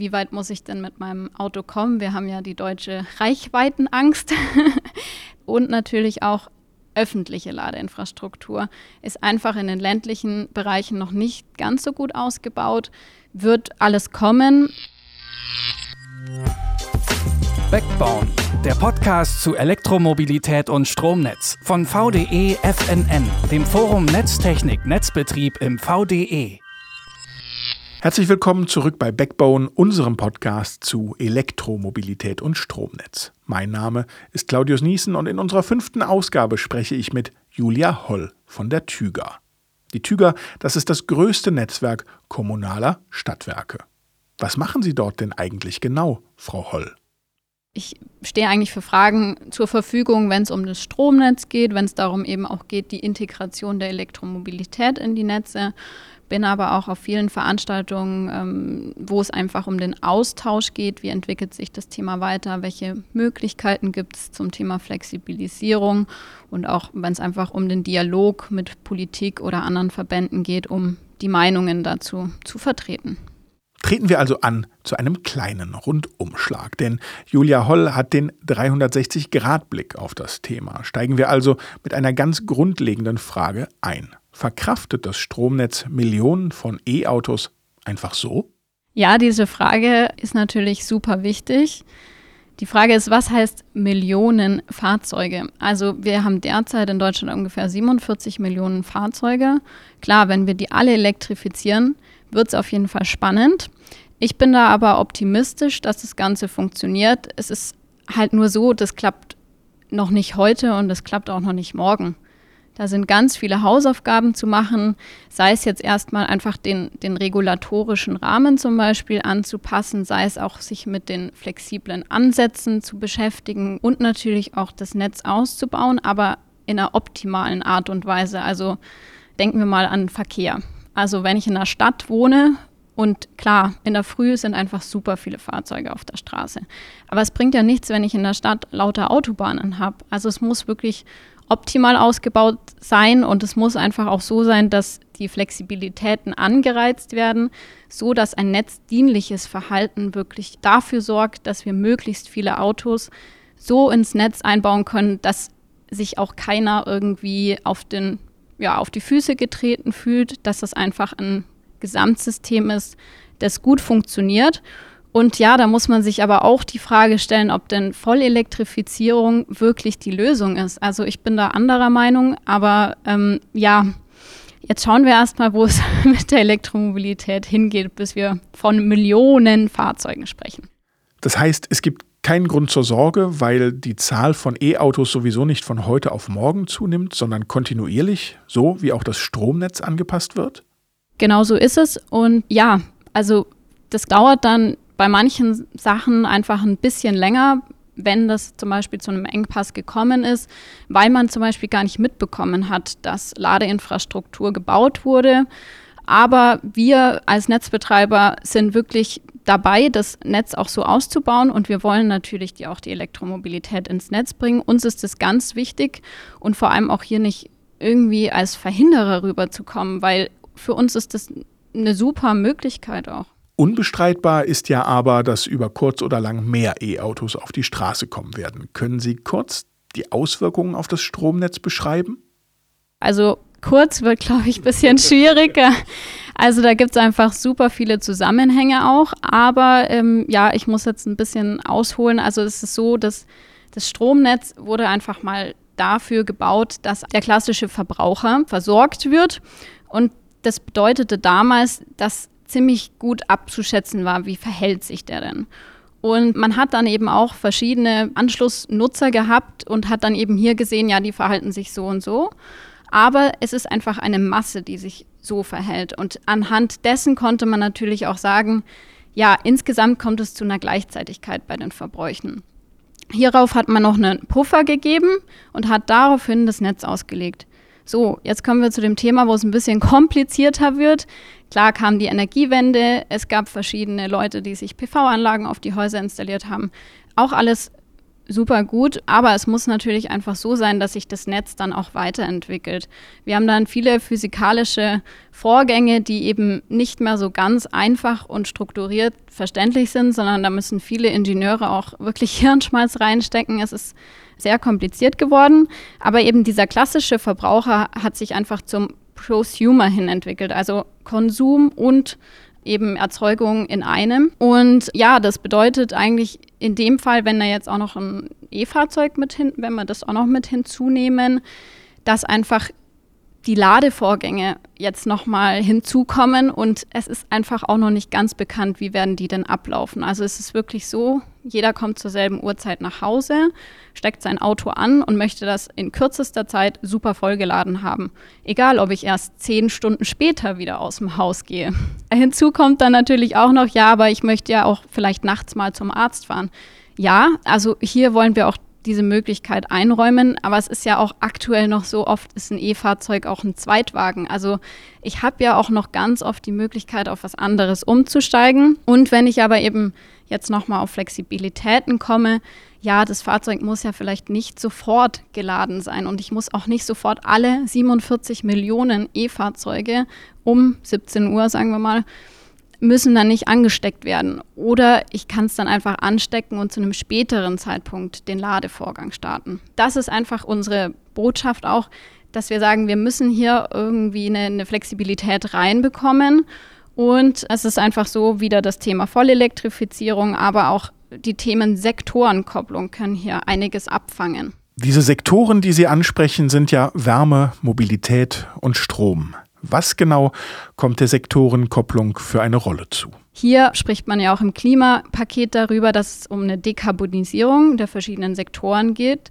wie weit muss ich denn mit meinem Auto kommen? Wir haben ja die deutsche Reichweitenangst. und natürlich auch öffentliche Ladeinfrastruktur ist einfach in den ländlichen Bereichen noch nicht ganz so gut ausgebaut. Wird alles kommen. Backbone, der Podcast zu Elektromobilität und Stromnetz von VDE FNN, dem Forum Netztechnik Netzbetrieb im VDE. Herzlich willkommen zurück bei Backbone, unserem Podcast zu Elektromobilität und Stromnetz. Mein Name ist Claudius Niesen und in unserer fünften Ausgabe spreche ich mit Julia Holl von der Tüger. Die Tüger, das ist das größte Netzwerk kommunaler Stadtwerke. Was machen Sie dort denn eigentlich genau, Frau Holl? Ich stehe eigentlich für Fragen zur Verfügung, wenn es um das Stromnetz geht, wenn es darum eben auch geht, die Integration der Elektromobilität in die Netze, bin aber auch auf vielen Veranstaltungen, ähm, wo es einfach um den Austausch geht, wie entwickelt sich das Thema weiter, welche Möglichkeiten gibt es zum Thema Flexibilisierung? Und auch wenn es einfach um den Dialog mit Politik oder anderen Verbänden geht, um die Meinungen dazu zu vertreten. Treten wir also an zu einem kleinen Rundumschlag, denn Julia Holl hat den 360-Grad-Blick auf das Thema. Steigen wir also mit einer ganz grundlegenden Frage ein. Verkraftet das Stromnetz Millionen von E-Autos einfach so? Ja, diese Frage ist natürlich super wichtig. Die Frage ist, was heißt Millionen Fahrzeuge? Also wir haben derzeit in Deutschland ungefähr 47 Millionen Fahrzeuge. Klar, wenn wir die alle elektrifizieren, wird es auf jeden Fall spannend. Ich bin da aber optimistisch, dass das Ganze funktioniert. Es ist halt nur so, das klappt noch nicht heute und das klappt auch noch nicht morgen. Da sind ganz viele Hausaufgaben zu machen, sei es jetzt erstmal einfach den, den regulatorischen Rahmen zum Beispiel anzupassen, sei es auch sich mit den flexiblen Ansätzen zu beschäftigen und natürlich auch das Netz auszubauen, aber in einer optimalen Art und Weise. Also denken wir mal an Verkehr. Also wenn ich in einer Stadt wohne, und klar, in der Früh sind einfach super viele Fahrzeuge auf der Straße. Aber es bringt ja nichts, wenn ich in der Stadt lauter Autobahnen habe. Also es muss wirklich optimal ausgebaut sein und es muss einfach auch so sein, dass die Flexibilitäten angereizt werden, so dass ein netzdienliches Verhalten wirklich dafür sorgt, dass wir möglichst viele Autos so ins Netz einbauen können, dass sich auch keiner irgendwie auf den ja, auf die Füße getreten fühlt, dass das einfach ein Gesamtsystem ist, das gut funktioniert und ja, da muss man sich aber auch die Frage stellen, ob denn Vollelektrifizierung wirklich die Lösung ist. Also ich bin da anderer Meinung, aber ähm, ja, jetzt schauen wir erstmal, wo es mit der Elektromobilität hingeht, bis wir von Millionen Fahrzeugen sprechen. Das heißt, es gibt keinen Grund zur Sorge, weil die Zahl von E-Autos sowieso nicht von heute auf morgen zunimmt, sondern kontinuierlich, so wie auch das Stromnetz angepasst wird? Genau so ist es. Und ja, also das dauert dann bei manchen Sachen einfach ein bisschen länger, wenn das zum Beispiel zu einem Engpass gekommen ist, weil man zum Beispiel gar nicht mitbekommen hat, dass Ladeinfrastruktur gebaut wurde. Aber wir als Netzbetreiber sind wirklich dabei, das Netz auch so auszubauen und wir wollen natürlich die, auch die Elektromobilität ins Netz bringen. Uns ist das ganz wichtig und vor allem auch hier nicht irgendwie als Verhinderer rüberzukommen, weil für uns ist das eine super Möglichkeit auch. Unbestreitbar ist ja aber, dass über kurz oder lang mehr E-Autos auf die Straße kommen werden. Können Sie kurz die Auswirkungen auf das Stromnetz beschreiben? Also kurz wird, glaube ich, ein bisschen schwieriger. Also da gibt es einfach super viele Zusammenhänge auch. Aber ähm, ja, ich muss jetzt ein bisschen ausholen. Also es ist so, dass das Stromnetz wurde einfach mal dafür gebaut, dass der klassische Verbraucher versorgt wird. Und das bedeutete damals, dass ziemlich gut abzuschätzen war, wie verhält sich der denn. Und man hat dann eben auch verschiedene Anschlussnutzer gehabt und hat dann eben hier gesehen, ja, die verhalten sich so und so. Aber es ist einfach eine Masse, die sich so verhält. Und anhand dessen konnte man natürlich auch sagen, ja, insgesamt kommt es zu einer Gleichzeitigkeit bei den Verbräuchen. Hierauf hat man noch einen Puffer gegeben und hat daraufhin das Netz ausgelegt. So, jetzt kommen wir zu dem Thema, wo es ein bisschen komplizierter wird. Klar kam die Energiewende, es gab verschiedene Leute, die sich PV-Anlagen auf die Häuser installiert haben. Auch alles super gut, aber es muss natürlich einfach so sein, dass sich das Netz dann auch weiterentwickelt. Wir haben dann viele physikalische Vorgänge, die eben nicht mehr so ganz einfach und strukturiert verständlich sind, sondern da müssen viele Ingenieure auch wirklich Hirnschmalz reinstecken. Es ist sehr kompliziert geworden, aber eben dieser klassische Verbraucher hat sich einfach zum Prosumer hin entwickelt, also Konsum und eben Erzeugung in einem. Und ja, das bedeutet eigentlich in dem Fall, wenn da jetzt auch noch ein E-Fahrzeug mit hin, wenn wir das auch noch mit hinzunehmen, dass einfach die Ladevorgänge jetzt nochmal hinzukommen und es ist einfach auch noch nicht ganz bekannt, wie werden die denn ablaufen. Also es ist wirklich so, jeder kommt zur selben Uhrzeit nach Hause, steckt sein Auto an und möchte das in kürzester Zeit super vollgeladen haben. Egal, ob ich erst zehn Stunden später wieder aus dem Haus gehe. Hinzu kommt dann natürlich auch noch, ja, aber ich möchte ja auch vielleicht nachts mal zum Arzt fahren. Ja, also hier wollen wir auch diese Möglichkeit einräumen. Aber es ist ja auch aktuell noch so oft, ist ein E-Fahrzeug auch ein Zweitwagen. Also ich habe ja auch noch ganz oft die Möglichkeit, auf was anderes umzusteigen. Und wenn ich aber eben jetzt nochmal auf Flexibilitäten komme, ja, das Fahrzeug muss ja vielleicht nicht sofort geladen sein und ich muss auch nicht sofort alle 47 Millionen E-Fahrzeuge um 17 Uhr, sagen wir mal, müssen dann nicht angesteckt werden. Oder ich kann es dann einfach anstecken und zu einem späteren Zeitpunkt den Ladevorgang starten. Das ist einfach unsere Botschaft auch, dass wir sagen, wir müssen hier irgendwie eine, eine Flexibilität reinbekommen. Und es ist einfach so wieder das Thema Vollelektrifizierung, aber auch die Themen Sektorenkopplung können hier einiges abfangen. Diese Sektoren, die Sie ansprechen, sind ja Wärme, Mobilität und Strom. Was genau kommt der Sektorenkopplung für eine Rolle zu? Hier spricht man ja auch im Klimapaket darüber, dass es um eine Dekarbonisierung der verschiedenen Sektoren geht.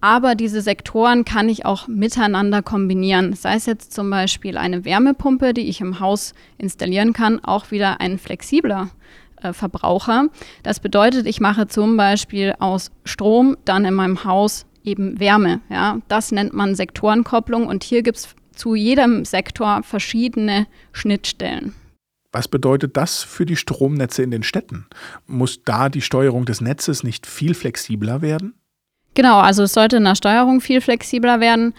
Aber diese Sektoren kann ich auch miteinander kombinieren. Sei es jetzt zum Beispiel eine Wärmepumpe, die ich im Haus installieren kann, auch wieder ein flexibler äh, Verbraucher. Das bedeutet, ich mache zum Beispiel aus Strom dann in meinem Haus eben Wärme. Ja? Das nennt man Sektorenkopplung und hier gibt es zu jedem Sektor verschiedene Schnittstellen. Was bedeutet das für die Stromnetze in den Städten? Muss da die Steuerung des Netzes nicht viel flexibler werden? Genau, also es sollte in der Steuerung viel flexibler werden.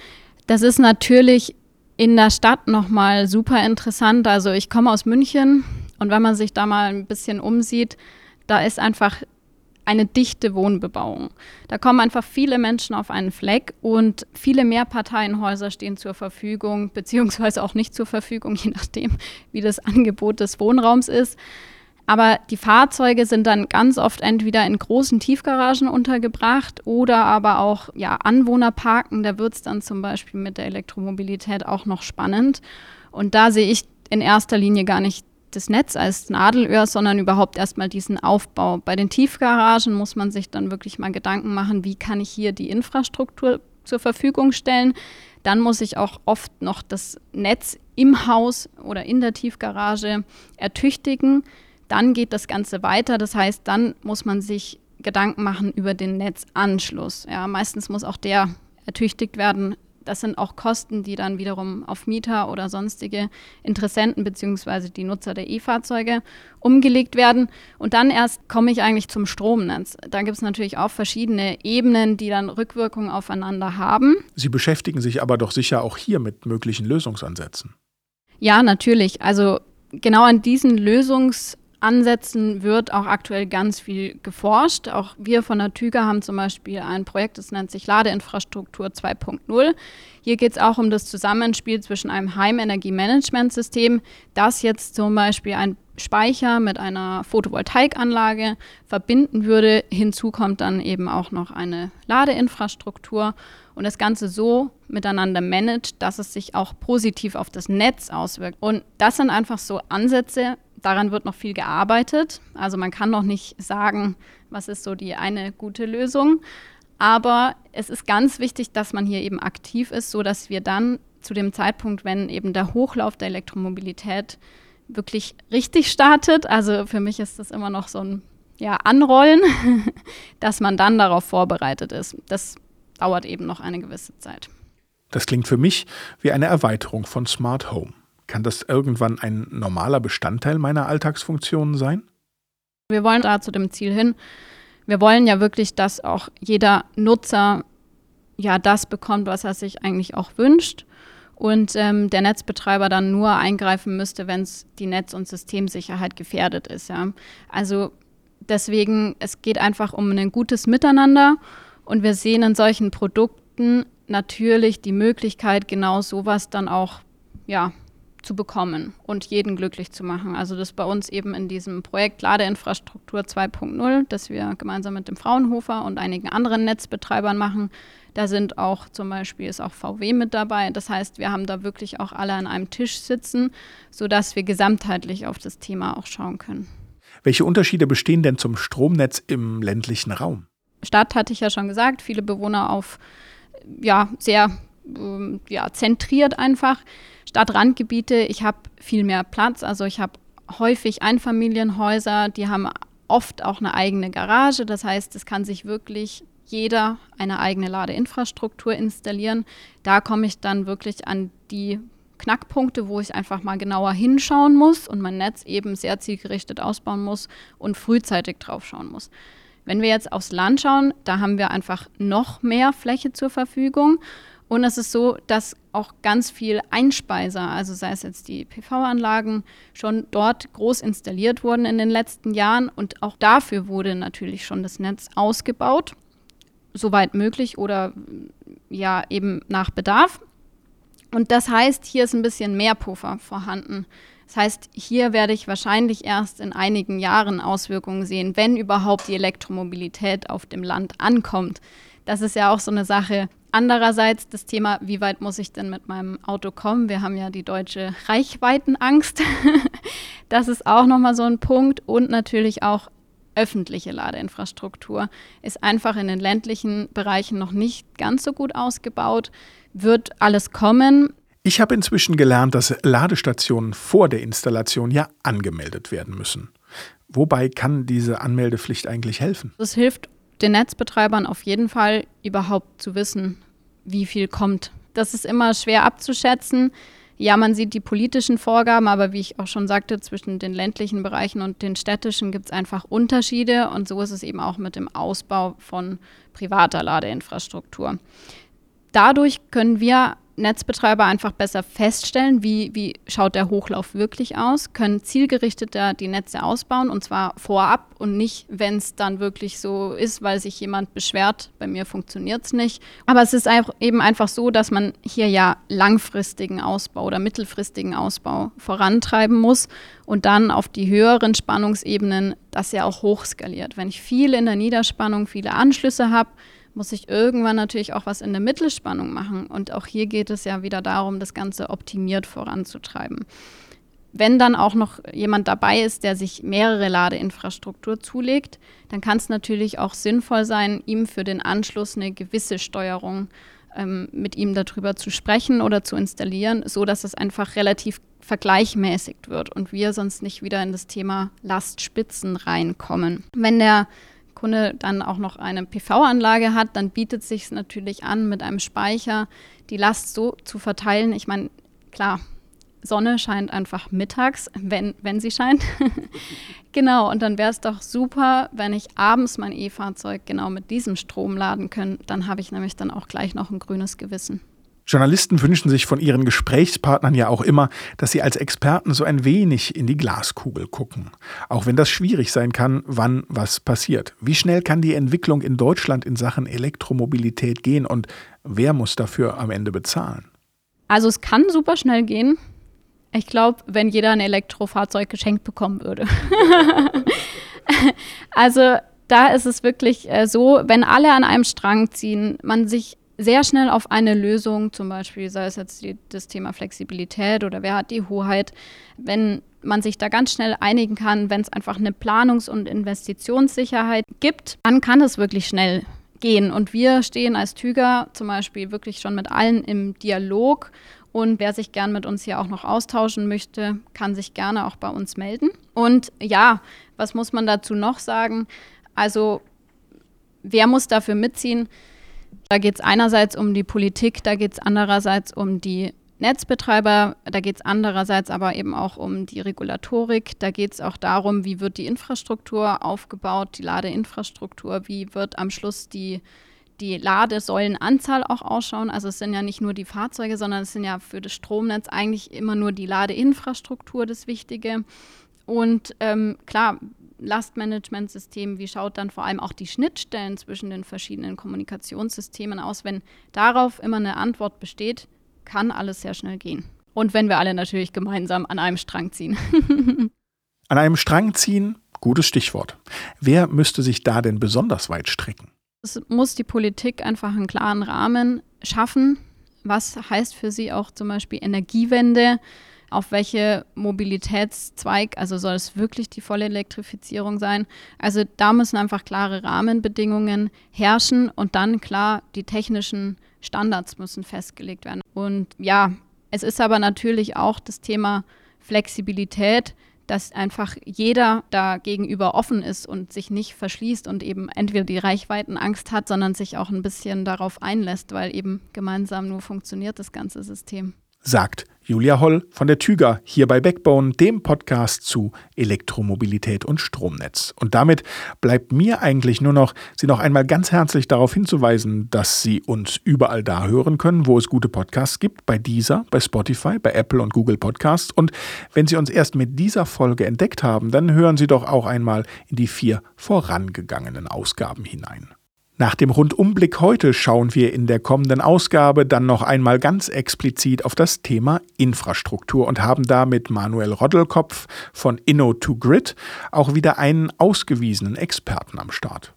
Das ist natürlich in der Stadt nochmal super interessant. Also ich komme aus München und wenn man sich da mal ein bisschen umsieht, da ist einfach eine dichte Wohnbebauung. Da kommen einfach viele Menschen auf einen Fleck und viele Mehrparteienhäuser stehen zur Verfügung, beziehungsweise auch nicht zur Verfügung, je nachdem, wie das Angebot des Wohnraums ist. Aber die Fahrzeuge sind dann ganz oft entweder in großen Tiefgaragen untergebracht oder aber auch ja, Anwohnerparken. Da wird es dann zum Beispiel mit der Elektromobilität auch noch spannend. Und da sehe ich in erster Linie gar nicht das Netz als Nadelöhr, sondern überhaupt erstmal diesen Aufbau. Bei den Tiefgaragen muss man sich dann wirklich mal Gedanken machen, wie kann ich hier die Infrastruktur zur Verfügung stellen. Dann muss ich auch oft noch das Netz im Haus oder in der Tiefgarage ertüchtigen. Dann geht das Ganze weiter. Das heißt, dann muss man sich Gedanken machen über den Netzanschluss. Ja, meistens muss auch der ertüchtigt werden, das sind auch Kosten, die dann wiederum auf Mieter oder sonstige Interessenten bzw. die Nutzer der E-Fahrzeuge umgelegt werden. Und dann erst komme ich eigentlich zum Stromnetz. Da gibt es natürlich auch verschiedene Ebenen, die dann Rückwirkungen aufeinander haben. Sie beschäftigen sich aber doch sicher auch hier mit möglichen Lösungsansätzen. Ja, natürlich. Also genau an diesen Lösungs Ansätzen wird auch aktuell ganz viel geforscht. Auch wir von der TÜGA haben zum Beispiel ein Projekt, das nennt sich Ladeinfrastruktur 2.0. Hier geht es auch um das Zusammenspiel zwischen einem Heimenergiemanagementsystem, das jetzt zum Beispiel ein Speicher mit einer Photovoltaikanlage verbinden würde. Hinzu kommt dann eben auch noch eine Ladeinfrastruktur und das Ganze so miteinander managt, dass es sich auch positiv auf das Netz auswirkt. Und das sind einfach so Ansätze, daran wird noch viel gearbeitet. Also man kann noch nicht sagen, was ist so die eine gute Lösung. Aber es ist ganz wichtig, dass man hier eben aktiv ist, sodass wir dann zu dem Zeitpunkt, wenn eben der Hochlauf der Elektromobilität wirklich richtig startet, also für mich ist das immer noch so ein ja, Anrollen, dass man dann darauf vorbereitet ist. Das dauert eben noch eine gewisse Zeit. Das klingt für mich wie eine Erweiterung von Smart Home. Kann das irgendwann ein normaler Bestandteil meiner Alltagsfunktionen sein? Wir wollen da zu dem Ziel hin. wir wollen ja wirklich, dass auch jeder Nutzer ja das bekommt, was er sich eigentlich auch wünscht und ähm, der Netzbetreiber dann nur eingreifen müsste, wenn es die Netz- und Systemsicherheit gefährdet ist. Ja. Also deswegen, es geht einfach um ein gutes Miteinander und wir sehen in solchen Produkten natürlich die Möglichkeit, genau sowas dann auch ja, zu bekommen und jeden glücklich zu machen. Also das bei uns eben in diesem Projekt Ladeinfrastruktur 2.0, das wir gemeinsam mit dem Fraunhofer und einigen anderen Netzbetreibern machen. Da sind auch zum Beispiel ist auch VW mit dabei. Das heißt, wir haben da wirklich auch alle an einem Tisch sitzen, sodass wir gesamtheitlich auf das Thema auch schauen können. Welche Unterschiede bestehen denn zum Stromnetz im ländlichen Raum? Stadt hatte ich ja schon gesagt, viele Bewohner auf ja sehr ähm, ja, zentriert einfach. Stadtrandgebiete, ich habe viel mehr Platz. Also ich habe häufig Einfamilienhäuser, die haben oft auch eine eigene Garage. Das heißt, es kann sich wirklich jeder eine eigene Ladeinfrastruktur installieren. Da komme ich dann wirklich an die Knackpunkte, wo ich einfach mal genauer hinschauen muss und mein Netz eben sehr zielgerichtet ausbauen muss und frühzeitig drauf schauen muss. Wenn wir jetzt aufs Land schauen, da haben wir einfach noch mehr Fläche zur Verfügung. Und es ist so, dass auch ganz viel Einspeiser, also sei es jetzt die PV-Anlagen, schon dort groß installiert wurden in den letzten Jahren. Und auch dafür wurde natürlich schon das Netz ausgebaut soweit möglich oder ja eben nach Bedarf. Und das heißt, hier ist ein bisschen mehr Puffer vorhanden. Das heißt, hier werde ich wahrscheinlich erst in einigen Jahren Auswirkungen sehen, wenn überhaupt die Elektromobilität auf dem Land ankommt. Das ist ja auch so eine Sache. Andererseits das Thema, wie weit muss ich denn mit meinem Auto kommen? Wir haben ja die deutsche Reichweitenangst. das ist auch nochmal so ein Punkt. Und natürlich auch öffentliche Ladeinfrastruktur ist einfach in den ländlichen Bereichen noch nicht ganz so gut ausgebaut. Wird alles kommen. Ich habe inzwischen gelernt, dass Ladestationen vor der Installation ja angemeldet werden müssen. Wobei kann diese Anmeldepflicht eigentlich helfen? Es hilft den Netzbetreibern auf jeden Fall überhaupt zu wissen, wie viel kommt. Das ist immer schwer abzuschätzen. Ja, man sieht die politischen Vorgaben, aber wie ich auch schon sagte, zwischen den ländlichen Bereichen und den städtischen gibt es einfach Unterschiede und so ist es eben auch mit dem Ausbau von privater Ladeinfrastruktur. Dadurch können wir Netzbetreiber einfach besser feststellen, wie, wie schaut der Hochlauf wirklich aus, können zielgerichteter die Netze ausbauen und zwar vorab und nicht, wenn es dann wirklich so ist, weil sich jemand beschwert, bei mir funktioniert es nicht. Aber es ist eben einfach so, dass man hier ja langfristigen Ausbau oder mittelfristigen Ausbau vorantreiben muss und dann auf die höheren Spannungsebenen das ja auch hochskaliert. Wenn ich viel in der Niederspannung, viele Anschlüsse habe, muss ich irgendwann natürlich auch was in der Mittelspannung machen. Und auch hier geht es ja wieder darum, das Ganze optimiert voranzutreiben. Wenn dann auch noch jemand dabei ist, der sich mehrere Ladeinfrastruktur zulegt, dann kann es natürlich auch sinnvoll sein, ihm für den Anschluss eine gewisse Steuerung ähm, mit ihm darüber zu sprechen oder zu installieren, so dass es einfach relativ vergleichmäßigt wird und wir sonst nicht wieder in das Thema Lastspitzen reinkommen. Wenn der Kunde dann auch noch eine PV-Anlage hat, dann bietet sich natürlich an, mit einem Speicher die Last so zu verteilen. Ich meine, klar, Sonne scheint einfach mittags, wenn, wenn sie scheint. genau, und dann wäre es doch super, wenn ich abends mein E-Fahrzeug genau mit diesem Strom laden könnte. Dann habe ich nämlich dann auch gleich noch ein grünes Gewissen. Journalisten wünschen sich von ihren Gesprächspartnern ja auch immer, dass sie als Experten so ein wenig in die Glaskugel gucken. Auch wenn das schwierig sein kann, wann was passiert. Wie schnell kann die Entwicklung in Deutschland in Sachen Elektromobilität gehen und wer muss dafür am Ende bezahlen? Also es kann super schnell gehen. Ich glaube, wenn jeder ein Elektrofahrzeug geschenkt bekommen würde. also da ist es wirklich äh, so, wenn alle an einem Strang ziehen, man sich sehr schnell auf eine Lösung, zum Beispiel sei es jetzt die, das Thema Flexibilität oder wer hat die Hoheit, wenn man sich da ganz schnell einigen kann, wenn es einfach eine Planungs- und Investitionssicherheit gibt, dann kann es wirklich schnell gehen. Und wir stehen als Tüger zum Beispiel wirklich schon mit allen im Dialog. Und wer sich gern mit uns hier auch noch austauschen möchte, kann sich gerne auch bei uns melden. Und ja, was muss man dazu noch sagen? Also, wer muss dafür mitziehen? Da geht es einerseits um die Politik, da geht es andererseits um die Netzbetreiber, da geht es andererseits aber eben auch um die Regulatorik. Da geht es auch darum, wie wird die Infrastruktur aufgebaut, die Ladeinfrastruktur, wie wird am Schluss die, die Ladesäulenanzahl auch ausschauen. Also es sind ja nicht nur die Fahrzeuge, sondern es sind ja für das Stromnetz eigentlich immer nur die Ladeinfrastruktur das Wichtige. Und ähm, klar, Lastmanagementsystem, wie schaut dann vor allem auch die Schnittstellen zwischen den verschiedenen Kommunikationssystemen aus? Wenn darauf immer eine Antwort besteht, kann alles sehr schnell gehen. Und wenn wir alle natürlich gemeinsam an einem Strang ziehen. an einem Strang ziehen, gutes Stichwort. Wer müsste sich da denn besonders weit strecken? Es muss die Politik einfach einen klaren Rahmen schaffen. Was heißt für sie auch zum Beispiel Energiewende? Auf welche Mobilitätszweig, also soll es wirklich die volle Elektrifizierung sein? Also da müssen einfach klare Rahmenbedingungen herrschen und dann klar die technischen Standards müssen festgelegt werden. Und ja, es ist aber natürlich auch das Thema Flexibilität, dass einfach jeder da gegenüber offen ist und sich nicht verschließt und eben entweder die Reichweitenangst hat, sondern sich auch ein bisschen darauf einlässt, weil eben gemeinsam nur funktioniert das ganze System sagt Julia Holl von der Tüger hier bei Backbone, dem Podcast zu Elektromobilität und Stromnetz. Und damit bleibt mir eigentlich nur noch, Sie noch einmal ganz herzlich darauf hinzuweisen, dass Sie uns überall da hören können, wo es gute Podcasts gibt, bei dieser, bei Spotify, bei Apple und Google Podcasts. Und wenn Sie uns erst mit dieser Folge entdeckt haben, dann hören Sie doch auch einmal in die vier vorangegangenen Ausgaben hinein. Nach dem Rundumblick heute schauen wir in der kommenden Ausgabe dann noch einmal ganz explizit auf das Thema Infrastruktur und haben da mit Manuel Roddelkopf von Inno2Grid auch wieder einen ausgewiesenen Experten am Start.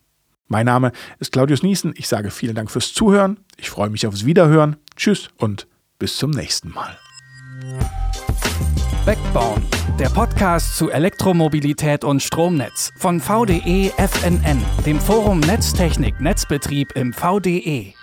Mein Name ist Claudius Niesen. Ich sage vielen Dank fürs Zuhören. Ich freue mich aufs Wiederhören. Tschüss und bis zum nächsten Mal. Backbone, der Podcast zu Elektromobilität und Stromnetz von VDE FNN, dem Forum Netztechnik Netzbetrieb im VDE.